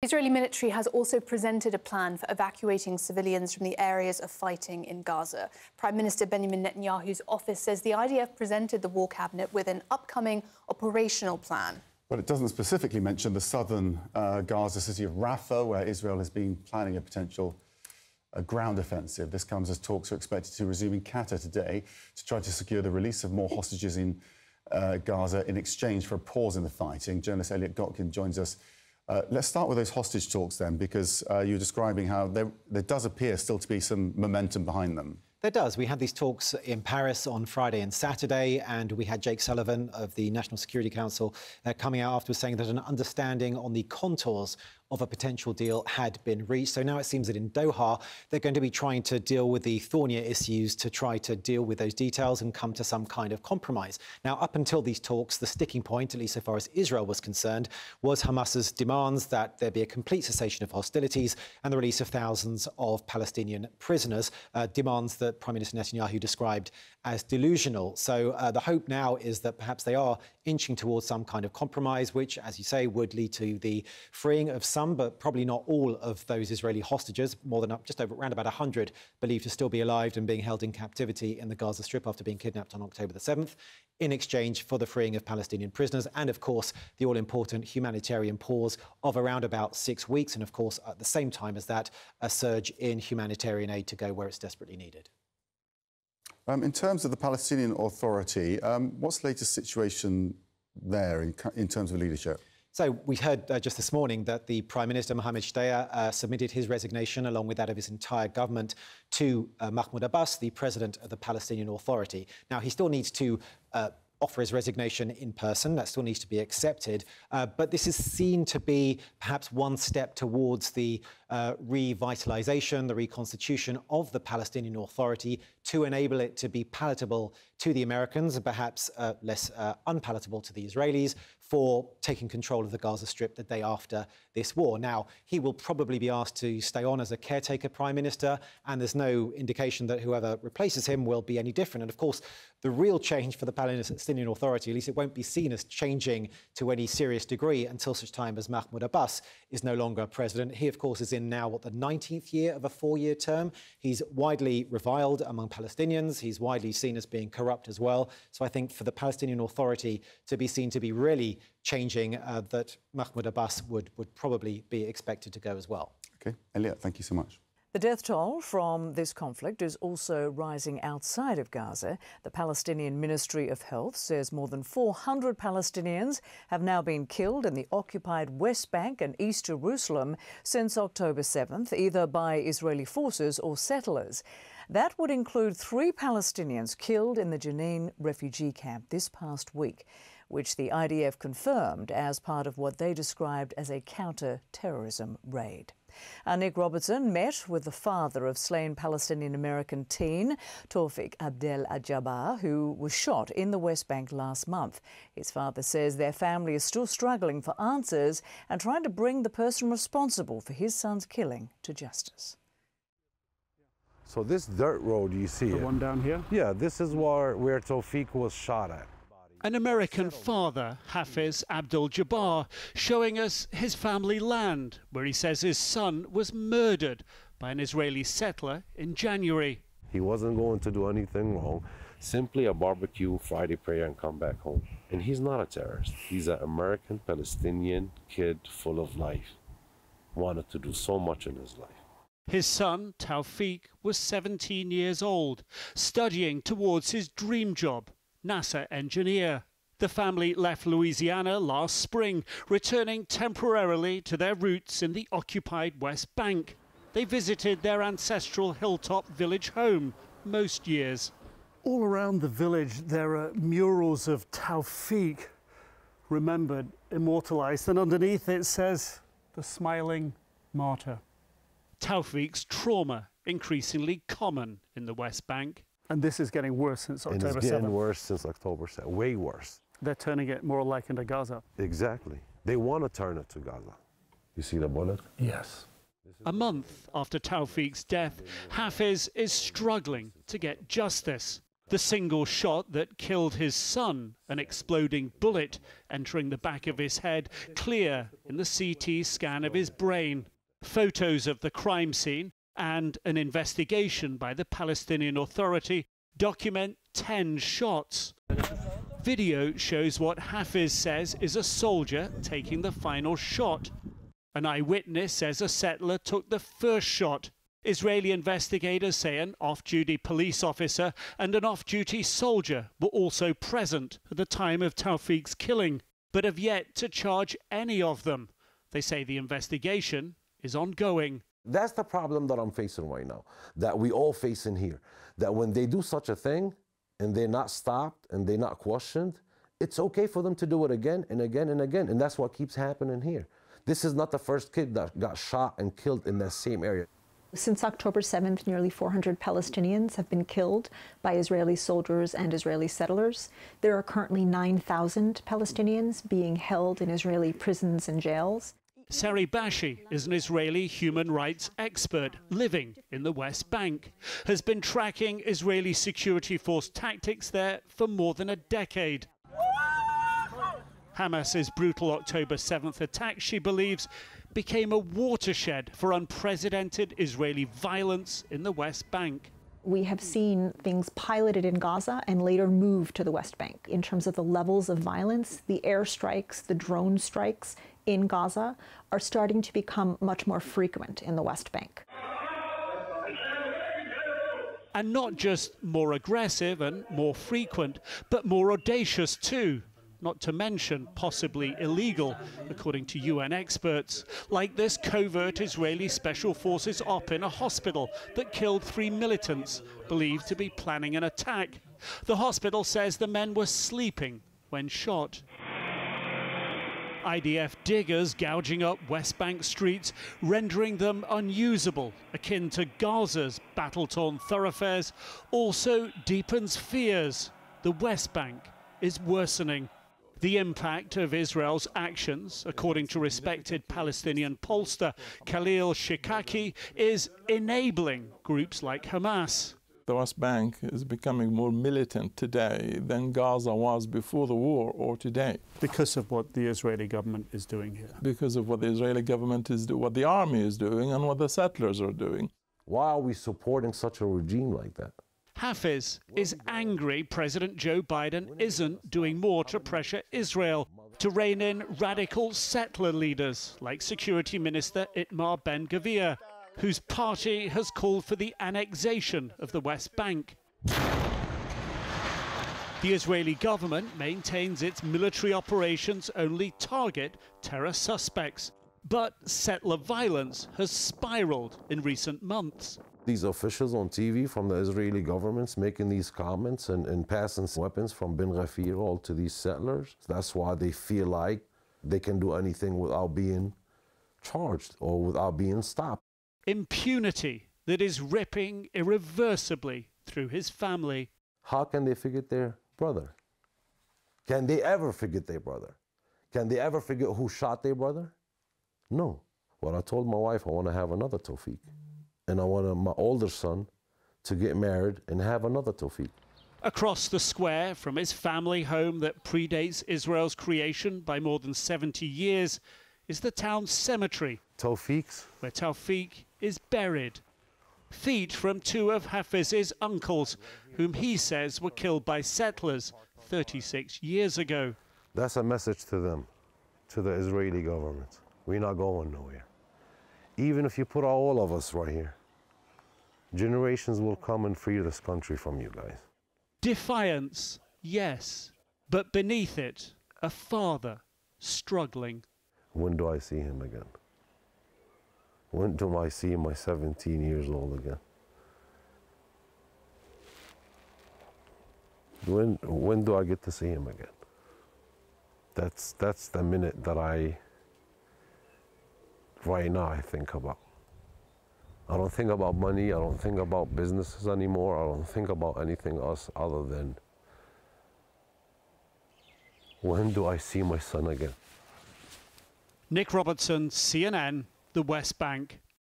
Israeli military has also presented a plan for evacuating civilians from the areas of fighting in Gaza. Prime Minister Benjamin Netanyahu's office says the IDF presented the war cabinet with an upcoming operational plan. But it doesn't specifically mention the southern uh, Gaza city of Rafah, where Israel has been planning a potential uh, ground offensive. This comes as talks are expected to resume in Qatar today to try to secure the release of more hostages in uh, Gaza in exchange for a pause in the fighting. Journalist Elliot Gotkin joins us uh, let's start with those hostage talks then, because uh, you're describing how there, there does appear still to be some momentum behind them. There does. We had these talks in Paris on Friday and Saturday, and we had Jake Sullivan of the National Security Council uh, coming out afterwards saying that an understanding on the contours of a potential deal had been reached. So now it seems that in Doha, they're going to be trying to deal with the thornier issues to try to deal with those details and come to some kind of compromise. Now, up until these talks, the sticking point, at least so far as Israel was concerned, was Hamas's demands that there be a complete cessation of hostilities and the release of thousands of Palestinian prisoners, uh, demands that Prime Minister Netanyahu described as delusional. So uh, the hope now is that perhaps they are inching towards some kind of compromise, which, as you say, would lead to the freeing of some, but probably not all of those Israeli hostages, more than just over around about 100 believed to still be alive and being held in captivity in the Gaza Strip after being kidnapped on October the 7th, in exchange for the freeing of Palestinian prisoners and, of course, the all-important humanitarian pause of around about six weeks. And, of course, at the same time as that, a surge in humanitarian aid to go where it's desperately needed. Um, in terms of the Palestinian Authority, um, what's the latest situation there in, in terms of leadership? So we heard uh, just this morning that the Prime Minister Mohammed Shtayyeh uh, submitted his resignation along with that of his entire government to uh, Mahmoud Abbas, the president of the Palestinian Authority. Now, he still needs to uh, offer his resignation in person. That still needs to be accepted. Uh, but this is seen to be perhaps one step towards the uh, revitalization, the reconstitution of the Palestinian Authority to enable it to be palatable to the Americans and perhaps uh, less uh, unpalatable to the Israelis for taking control of the Gaza Strip the day after this war. Now, he will probably be asked to stay on as a caretaker prime minister, and there's no indication that whoever replaces him will be any different. And of course, the real change for the Palestinian Authority, at least it won't be seen as changing to any serious degree until such time as Mahmoud Abbas is no longer president. He, of course, is in now, what, the 19th year of a four-year term. He's widely reviled among Palestinians. He's widely seen as being corrupt as well. So I think for the Palestinian Authority to be seen to be really changing, uh, that Mahmoud Abbas would, would probably be expected to go as well. Okay. Elliot, thank you so much. The death toll from this conflict is also rising outside of Gaza. The Palestinian Ministry of Health says more than 400 Palestinians have now been killed in the occupied West Bank and East Jerusalem since October 7th, either by Israeli forces or settlers. That would include three Palestinians killed in the Jenin refugee camp this past week, which the IDF confirmed as part of what they described as a counter terrorism raid. Our Nick Robertson met with the father of slain Palestinian American teen Tawfiq Abdel Jabbar, who was shot in the West Bank last month. His father says their family is still struggling for answers and trying to bring the person responsible for his son's killing to justice. So this dirt road you see, the it, one down here. Yeah, this is where where Tawfiq was shot at. An American father, Hafiz Abdul Jabbar, showing us his family land, where he says his son was murdered by an Israeli settler in January. He wasn't going to do anything wrong, simply a barbecue, Friday prayer, and come back home. And he's not a terrorist. He's an American Palestinian kid full of life. Wanted to do so much in his life. His son, Tawfiq, was 17 years old, studying towards his dream job NASA engineer. The family left Louisiana last spring, returning temporarily to their roots in the occupied West Bank. They visited their ancestral hilltop village home most years. All around the village, there are murals of Tawfiq remembered, immortalized, and underneath it says, the smiling martyr. Tawfiq's trauma increasingly common in the West Bank. And this is getting worse since October 7th. And it's getting 7th. worse since October 7th, way worse. They're turning it more like into Gaza. Exactly. They want to turn it to Gaza. You see the bullet? Yes. A month after Tawfiq's death, Hafiz is struggling to get justice. The single shot that killed his son, an exploding bullet entering the back of his head, clear in the CT scan of his brain. Photos of the crime scene and an investigation by the Palestinian Authority document 10 shots. Video shows what Hafiz says is a soldier taking the final shot. An eyewitness says a settler took the first shot. Israeli investigators say an off duty police officer and an off duty soldier were also present at the time of Tawfiq's killing, but have yet to charge any of them. They say the investigation is ongoing. That's the problem that I'm facing right now, that we all face in here. That when they do such a thing and they're not stopped and they're not questioned, it's okay for them to do it again and again and again. And that's what keeps happening here. This is not the first kid that got shot and killed in that same area. Since October 7th, nearly 400 Palestinians have been killed by Israeli soldiers and Israeli settlers. There are currently 9,000 Palestinians being held in Israeli prisons and jails. Sari Bashi is an Israeli human rights expert living in the West Bank, has been tracking Israeli security force tactics there for more than a decade. Hamas's brutal October 7th attack, she believes, became a watershed for unprecedented Israeli violence in the West Bank. We have seen things piloted in Gaza and later moved to the West Bank. In terms of the levels of violence, the airstrikes, the drone strikes in Gaza are starting to become much more frequent in the West Bank. And not just more aggressive and more frequent, but more audacious too not to mention possibly illegal, according to UN experts, like this covert Israeli Special Forces op in a hospital that killed three militants believed to be planning an attack. The hospital says the men were sleeping when shot. IDF diggers gouging up West Bank streets, rendering them unusable, akin to Gaza's battle torn thoroughfares, also deepens fears. The West Bank is worsening. The impact of Israel's actions, according to respected Palestinian pollster Khalil Shikaki, is enabling groups like Hamas. The West Bank is becoming more militant today than Gaza was before the war or today. Because of what the Israeli government is doing here. Because of what the Israeli government is doing, what the army is doing, and what the settlers are doing. Why are we supporting such a regime like that? Hafiz is angry President Joe Biden isn't doing more to pressure Israel to rein in radical settler leaders like Security Minister Itamar Ben Gvir, whose party has called for the annexation of the West Bank. The Israeli government maintains its military operations only target terror suspects, but settler violence has spiraled in recent months these officials on TV from the Israeli governments making these comments and, and passing weapons from Ben Gvir all to these settlers. That's why they feel like they can do anything without being charged or without being stopped. Impunity that is ripping irreversibly through his family. How can they forget their brother? Can they ever forget their brother? Can they ever forget who shot their brother? No. Well, I told my wife, I want to have another Tawfiq and I want my older son to get married and have another Tawfiq. Across the square from his family home that predates Israel's creation by more than 70 years is the town's cemetery. Tawfiq's? Where Tawfiq is buried. Feet from two of Hafiz's uncles, whom he says were killed by settlers 36 years ago. That's a message to them, to the Israeli government. We're not going nowhere. Even if you put all of us right here, Generations will come and free this country from you guys. Defiance, yes, but beneath it, a father struggling. When do I see him again? When do I see my 17 years old again? When, when do I get to see him again? That's, that's the minute that I, right now, I think about. I don't think about money. I don't think about businesses anymore. I don't think about anything else other than when do I see my son again? Nick Robertson, CNN, the West Bank.